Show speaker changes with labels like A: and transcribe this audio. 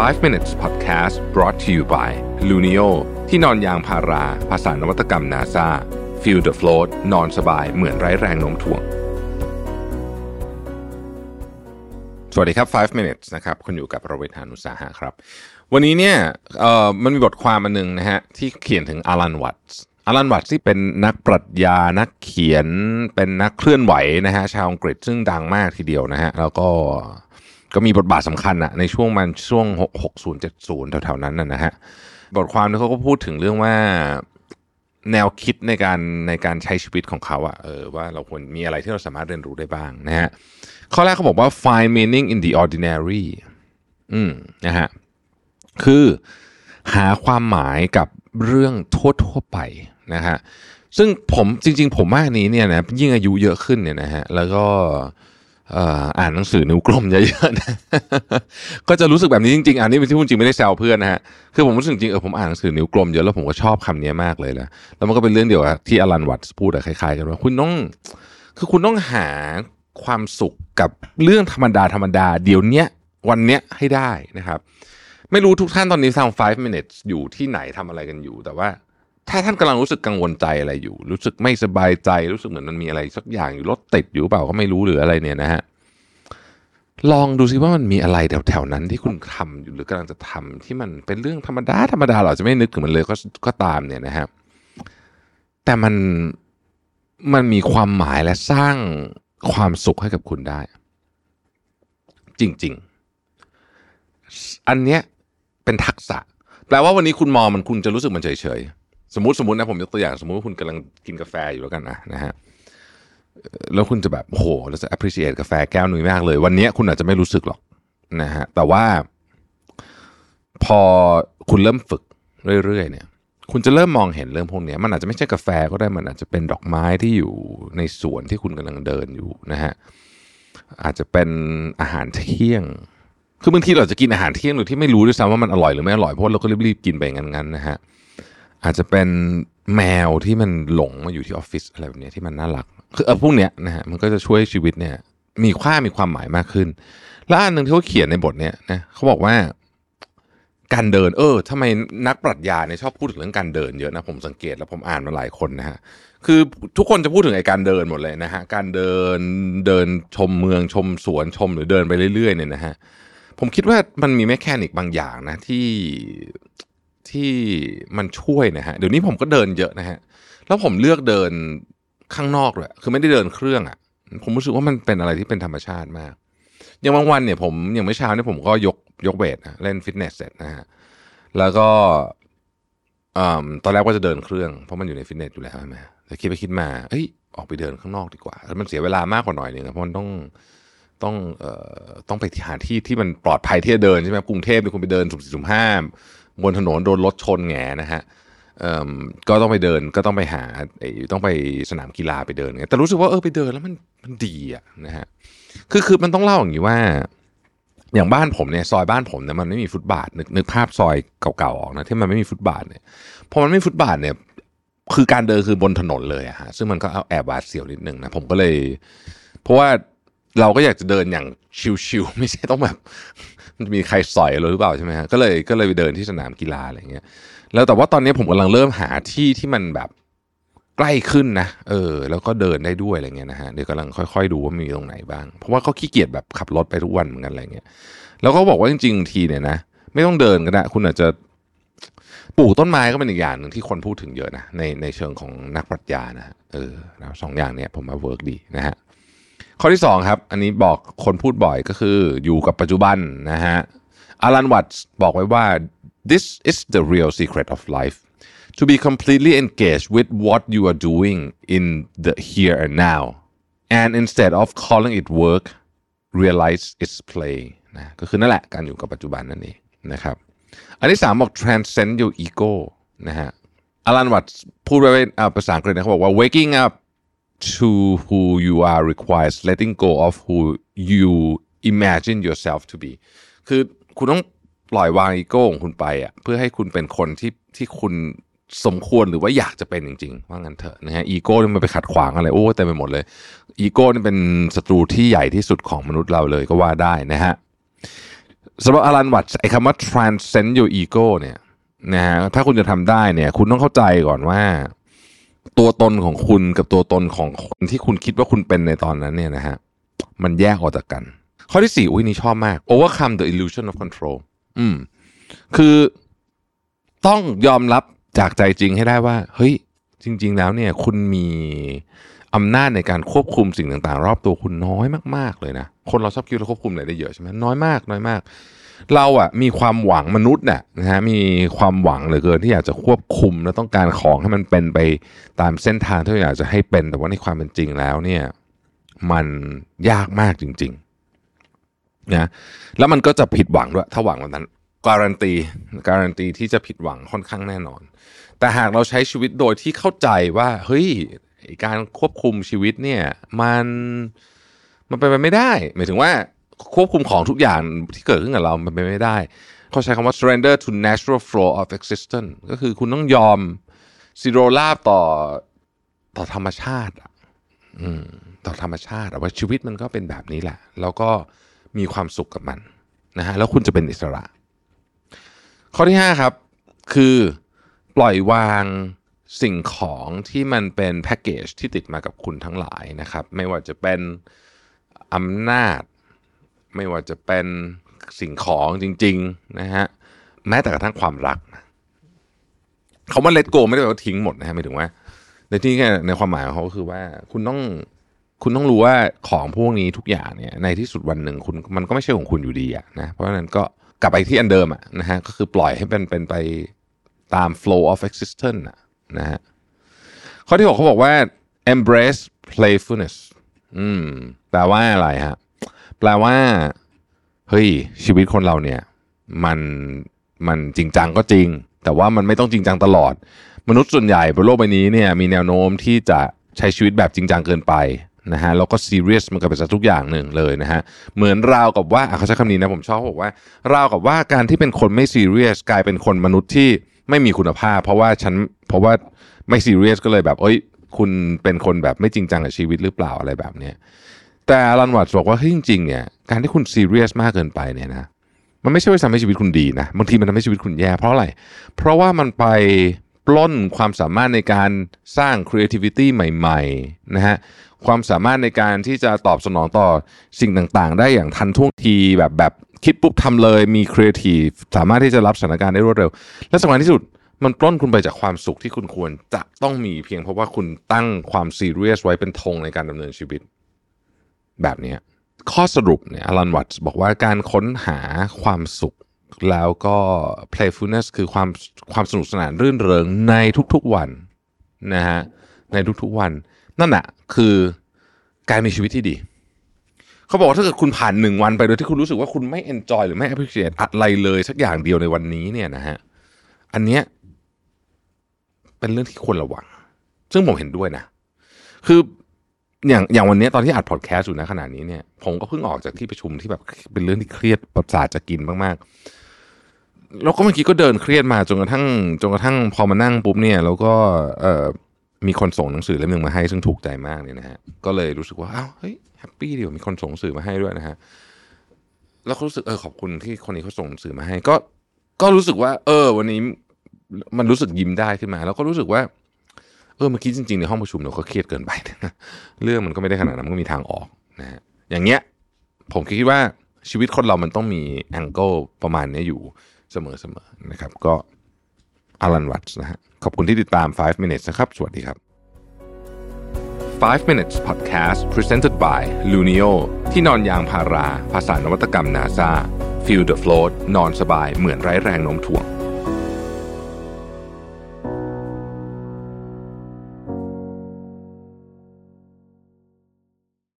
A: 5 minutes podcast brought to you by Luno ที่นอนยางพารา ภาษานวัตกรรม NASA feel the float นอนสบายเหมือนไร้แรงโน้มถ่วง สวัสดีครับ 5 minutes นะครับ คุณอยู่กับประเวทานุสาหะครับ วันนี้เนี่ยเอ่อมันมีบทความอันหนึงนะฮะ ที่เขียนถึงอารันวัตส์อารันวัตส์ที่เป็นนักปรัชญา นักเขียน เป็นนักเคลื่อนไหวนะฮะ ชาวอังกฤษซึ่งดังมากทีเดียวนะฮะ แล้วก็ ก็มีบทบาทสำคัญอะในช่วงมันช่วง 60 70 แถวๆนั้นนะนะฮะบทความนี้เขาก็พูดถึงเรื่องว่าแนวคิดในการในการใช้ชีวิตของเขาอะเออว่าเราควรมีอะไรที่เราสามารถเรียนรู้ได้บ้างนะฮะข้อแรกเขาบอกว่า find meaning in the ordinary อืมนะฮะคือหาความหมายกับเรื่องทั่วๆไปนะฮะซึ่งผมจริง ๆ ผมมากนี้เนี่ยนะยิ่งอายุเยอะขึ้นเนี่ยนะฮะแล้วก็ อ่านหนังสือนิ้วกลมเยอะๆนะก็จะรู้สึกแบบนี้จริงๆอันนี้เป็นที่พูดจริงไม่ได้แซวเพื่อนนะฮะคือผมรู้สึกจริงเออผมอ่านหนังสือนิ้วกลมเยอะแล้วผมก็ชอบคำนี้มากเลยนะแล้วมันก็เป็นเรื่องเดียวกับที่อลันวัตส์พูดอะคล้ายๆกันว่าคุณต้องคือคุณต้องหาความสุขกับเรื่องธรรมดาธรรมดาเดี๋ยวเนี้ยวันเนี้ยให้ได้นะครับ ไม่รู้ทุกท่านตอนนี้ฟัง5 minutes อยู่ที่ไหนทำอะไรกันอยู่ แต่ว่า ถ้าท่านกำลังรู้สึกกังวลใจอะไรอยู่ รู้สึกไม่สบายใจรู้สึกเหมือนมันมีอะไรสักอย่างอยู่รถติดอยู่เปล่าก็ไม่รู้หรืออะไรเนี่ยนะฮะลองดูซิว่ามันมีอะไรแถวๆนั้นที่คุณทำอยู่หรือกำลังจะทำที่มันเป็นเรื่องธรรมดาธรรมดาเราจะไม่นึกถึงมันเลยก็ก็ตามเนี่ยนะฮะแต่มันมันมีความหมายและสร้างความสุขให้กับคุณได้ จริง ๆ อันเนี้ยเป็นทักษะ แปลว่าวันนี้คุณมองมันคุณจะรู้สึกมันเฉยๆ สมมติสมมตินะผมยกตัวอย่างสมมติว่าคุณกำลังกินกาแฟอยู่แล้วกันนะนะฮะแล้วคุณจะแบบโอ้โหเราจะ appreciate กาแฟแก้วหนุ่ยมากเลย วันนี้คุณอาจจะไม่รู้สึกหรอกนะฮะแต่ว่า พอคุณเริ่มฝึกเรื่อยๆเนี่ย คุณจะเริ่มมองเห็นเรื่องพวกเนี้ยมันอาจจะไม่ใช่กาแฟก็ได้มันอาจจะเป็นดอกไม้ที่อยู่ในสวนที่คุณกำลังเดินอยู่นะฮะอาจจะเป็นอาหารเที่ยง คือบางทีเราจะกินอาหารเที่ยงโดยที่ไม่รู้ด้วยซ้ำว่ามันอร่อยหรือไม่อร่อยเพราะเราก็รีบๆกินไปงั้นๆนะฮะ อาจจะเป็นแมวที่มันหลงมาอยู่ที่ออฟฟิศอะไรแบบนี้ที่มันน่ารัก คือเออพวกเนี้ยนะฮะมันก็จะช่วยชีวิตเนี่ย มีค่ามีความหมายมากขึ้น แล้วอันหนึ่งที่เขาเขียนในบทเนี้ยนะเขาบอกว่าการเดิน เออทำไมนักปรัชญาเนี่ยชอบพูดถึงเรื่องการเดินเยอะนะผมสังเกตแล้วผมอ่านมาหลายคนนะฮะคือทุกคนจะพูดถึงไอ้การเดินหมดเลยนะฮะการเดินเดินชมเมืองชมสวนชมหรือเดินไปเรื่อยๆเนี่ยนะฮะผมคิดว่ามันมีแมคแคนิกบางอย่างนะที่ ที่มันช่วยนะฮะ เดี๋ยวนี้ผมก็เดินเยอะนะฮะ แล้วผมเลือกเดินข้างนอกเลยคือไม่ได้เดินเครื่องอะ ผมรู้สึกว่ามันเป็นอะไรที่เป็นธรรมชาติมาก อย่างบางวันเนี่ยผมอย่างเมื่อเช้าเนี่ยผมก็ยกยกเวทนะเล่นฟิตเนสเสร็จนะฮะ แล้วก็อตอนแรกว่าจะเดินเครื่อง เพราะมันอยู่ในฟิตเนสอยู่แล้วใช่ไหมแต่คิดไปคิดมาเอ้ยออกไปเดินข้างนอกดีกว่า มันเสียเวลามากกว่าหน่อยนึงอะเพราะมันต้องต้องเอ่อต้องไปหาที่ที่มันปลอดภัยที่จะเดินใช่ไหมกรุงเทพเนี่ยคุณไปเดินสุ่มสี่สุ่มห้า บนถนนโดนรถชนแงนะฮะอ่อก็ต้องไปเดินก็ต้องไปหาต้องไปสนามกีฬาไปเดินแต่รู้สึกว่าเออไปเดินแล้วมันมันดีอะนะฮะคือคือมันต้องเล่าอย่างนี้ว่า อย่างบ้านผมเนี่ยซอยบ้านผมเนี่ยมันไม่มีฟุตบาทนึกนึกภาพซอยเก่าๆออกนะที่มันไม่มีฟุตบาทเนี่ยพอมันไม่มีฟุตบาทเนี่ย คือการเดินคือบนถนนเลยอะฮะซึ่งมันก็เอาแอบหวาดเสียวนิดนึงนะผมก็เลย เพราะว่า เราก็อยากจะเดินอย่างชิวๆไม่ใช่ต้องแบบ มีใครสอยเราหรือเปล่าใช่ไหมฮะก็เลยก็เลยไปเดินที่สนามกีฬาอะไรเงี้ย แล้วแต่ว่าตอนนี้ผมกำลังเริ่มหาที่ที่มันแบบใกล้ขึ้นนะเออ แล้วก็เดินได้ด้วยอะไรเงี้ยนะฮะเดี๋ยวกำลังค่อย ๆ ดูว่ามีตรงไหนบ้าง เพราะว่าเขาขี้เกียจแบบขับรถไปทุกวันเหมือนกันอะไรเงี้ยแล้วก็บอกว่าจริงๆทีเนี่ยนะไม่ต้องเดินก็ได้คุณอาจจะปลูกต้นไม้ก็เป็นอีกอย่างหนึ่งที่คนพูดถึงเยอะนะในในเชิงของนักปรัชญานะฮะเออแล้วสองอย่างเนี้ยผมว่าเวิร์กดีนะฮะ ข้อที่สองครับ อันนี้บอกคนพูดบ่อยก็คืออยู่กับปัจจุบันนะฮะอารันวัตบอกไว้ว่า this is the real secret of life to be completely engaged with what you are doing in the here and now and instead of calling it work realize it's play นะก็คือนั่นแหละการอยู่กับปัจจุบันนั่นเองนะครับ อันที่สามบอก transcend your ego นะฮะอลันวัตพูดไว้ภาษาอังกฤษนะเขาบอกว่า waking up to who you are requires letting go of who you imagine yourself to be คือคุณต้องปล่อยวางอีโก้ของคุณไปอะเพื่อให้คุณเป็นคนที่ที่คุณสมควรหรือว่าอยากจะเป็นจริง ๆ ว่างั้นเถอะนะฮะอีโก้นี่มันไปขัดขวางอะไรโอ้เต็มไปหมดเลยอีโก้นี่เป็นศัตรูที่ใหญ่ที่สุดของมนุษย์เราเลยก็ว่าได้นะฮะสำหรับอารันวัตไอ้คำว่า transcend your ego เนี่ยนะฮะถ้าคุณจะทำได้เนี่ย คุณต้องเข้าใจก่อนว่า ตัวตนของคุณกับตัวตนของคนที่คุณคิดว่าคุณเป็นในตอนนั้นเนี่ยนะฮะมันแยกออกจากกัน ข้อที่สี่อุ้ยนี่ชอบมาก overcome the illusion of control อืม คือต้องยอมรับจากใจจริงให้ได้ว่า เฮ้ย จริง ๆ แล้วเนี่ย คุณมีอำนาจในการควบคุมสิ่งต่าง ๆ รอบตัวคุณน้อยมาก ๆ เลยนะ คนเราชอบคิดเราควบคุมอะไรได้เยอะใช่ไหมน้อยมาก น้อยมาก เราอะมีความหวังมนุษย์เนี่ยนะฮะมีความหวังเหลือเกินที่อยากจะควบคุมและต้องการของให้มันเป็นไปตามเส้นทางที่เราอยากจะให้เป็นแต่ว่าในความเป็นจริงแล้วเนี่ยมันยากมากจริงๆนะแล้วมันก็จะผิดหวังด้วยถ้าหวังแบบนั้น การันตีการันตีที่จะผิดหวังค่อนข้างแน่นอน แต่หากเราใช้ชีวิตโดยที่เข้าใจว่าเฮ้ยการควบคุมชีวิตเนี่ยมันมันเป็นไปไม่ได้ หมายถึงว่า ควบคุมของทุกอย่างที่เกิดขึ้นกับเรามันเป็นไม่ได้เขาใช้คำว่า surrender to natural flow of existence ก็คือคุณต้องยอมซีโรลาบต่อต่อธรรมชาติอืมต่อธรรมชาติว่าชีวิตมันก็เป็นแบบนี้แหละ แล้วก็มีความสุขกับมันนะฮะแล้วคุณจะเป็นอิสระ ข้อที่ 5 ครับ คือปล่อยวางสิ่งของที่มันเป็นแพ็กเกจที่ติดมากับคุณทั้งหลายนะครับ ไม่ว่าจะเป็นอำนาจ ไม่ว่าจะเป็นสิ่งของจริง ๆ นะฮะแม้แต่กระทั่งความรักเขาว่าเลตโกไม่ได้แปลว่าทิ้งหมดนะฮะหมายถึงว่า ในที่นี้ในความหมายของเขาก็คือว่าคุณต้องคุณต้องรู้ว่าของพวกนี้ทุกอย่างเนี่ยในที่สุดวันหนึ่งคุณมันก็ไม่ใช่ของคุณอยู่ดีอะนะเพราะฉะนั้นก็กลับไปที่อันเดิมอะนะฮะก็คือปล่อยให้เป็นเป็นไปตาม flow of existence อะนะฮะข้อที่หกเขาบอกว่า embrace playfulness อืมแปลว่าอะไรฮะ แปลว่า เฮ้ย ชีวิตคนเราเนี่ย มันมันจริงจังก็จริง แต่ว่ามันไม่ต้องจริงจังตลอด มนุษย์ส่วนใหญ่บนโลกใบนี้เนี่ยมีแนวโน้มที่จะใช้ชีวิตแบบจริงจังเกินไปนะฮะแล้วก็ซีเรียสมันก็เป็นทุกอย่างหนึ่งเลยนะฮะเหมือนราวกับว่าเขาใช้คำนี้นะผมชอบบอกว่าราวกับว่าการที่เป็นคนไม่ซีเรียสกลายเป็นคนมนุษย์ที่ไม่มีคุณภาพ เพราะว่าฉันเพราะว่าไม่ซีเรียสก็เลยแบบ เอ้ย คุณเป็นคนแบบไม่จริงจังกับชีวิตหรือเปล่าอะไรแบบเนี้ย แต่อารันวัตบอกว่าจริงๆเนี่ยการที่คุณซีเรียสมากเกินไปเนี่ยนะมันไม่ใช่ว่าทำให้ชีวิตคุณดีนะบางทีมันทำให้ชีวิตคุณแย่เพราะอะไร เพราะว่ามันไปปล้นความสามารถในการสร้าง creativity ใหม่ๆนะฮะความสามารถในการที่จะตอบสนองต่อสิ่งต่างๆ ได้อย่างทันท่วงทีแบบแบบคิดปุ๊บทำเลยมี creative สามารถที่จะรับสถานการณ์ได้รวดเร็ว และสำคัญที่สุดมันปล้นคุณไปจากความสุขที่คุณควรจะต้องมีเพียงเพราะว่าคุณตั้งความซีเรียสไว้เป็นธงในการดำเนินชีวิต แบบนี้ข้อสรุปเนี่ยอลันวัตบอกว่าการค้นหาความสุขแล้วก็ playfulness คือความความสนุกสนานรื่นเริงในทุกๆวันนะฮะในทุกๆวัน นั่นแหะคือการมีชีวิตที่ดี เขาบอกว่าถ้าเกิดคุณผ่านหนึ่งวันไปโดยที่คุณรู้สึกว่าคุณไม่ enjoy หรือไม่ appreciate อะไรเลยสักอย่างเดียวในวันนี้เนี่ยนะฮะอันเนี้ยเป็นเรื่องที่ควรระวัง ซึ่งผมเห็นด้วยนะ คือ อย่างอย่างวันนี้ตอนที่อัดพอดแคสต์อยู่นะขณะนี้เนี่ยผมก็เพิ่งออกจากที่ประชุมที่แบบเป็นเรื่องที่เครียดประสาทจะกินมากๆ แล้วก็เมื่อกี้ก็เดินเครียดมาจนกระทั่งจนกระทั่งพอมานั่งปุ๊บเนี่ย แล้วก็เอ่อมีคนส่งหนังสือเล่มหนึ่งมาให้ซึ่งถูกใจมากเนี่ยนะฮะก็เลยรู้สึกว่าอ้าวเฮ้ยแฮปปี้ดีว่ามีคนส่งหนังสือมาให้ด้วยนะฮะแล้วก็รู้สึกเออขอบคุณที่คนนี้เขาส่งหนังสือมาให้ ก็ก็รู้สึกว่า เออ วันนี้มันรู้สึกยิ้มได้ขึ้นมา แล้วก็รู้สึกว่าเออเมื่อกี้จริงๆในห้องประชุมเราก็เครียดเกินไปนะ เรื่องมันก็ไม่ได้ขนาดนั้นก็มีทางออกนะฮะอย่างเงี้ยผมคิดว่าชีวิตคนเรามันต้องมีแองเกิลประมาณนี้อยู่เสมอๆนะครับ ก็อารันวัตนะฮะขอบคุณที่ติดตาม 5 minutes นะครับ สวัสดีครับ 5 minutes podcast presented by Lunio ที่นอนยางพารา ภาษานวัตกรรม NASA feel the float นอนสบายเหมือนไร้แรงโน้มถ่วง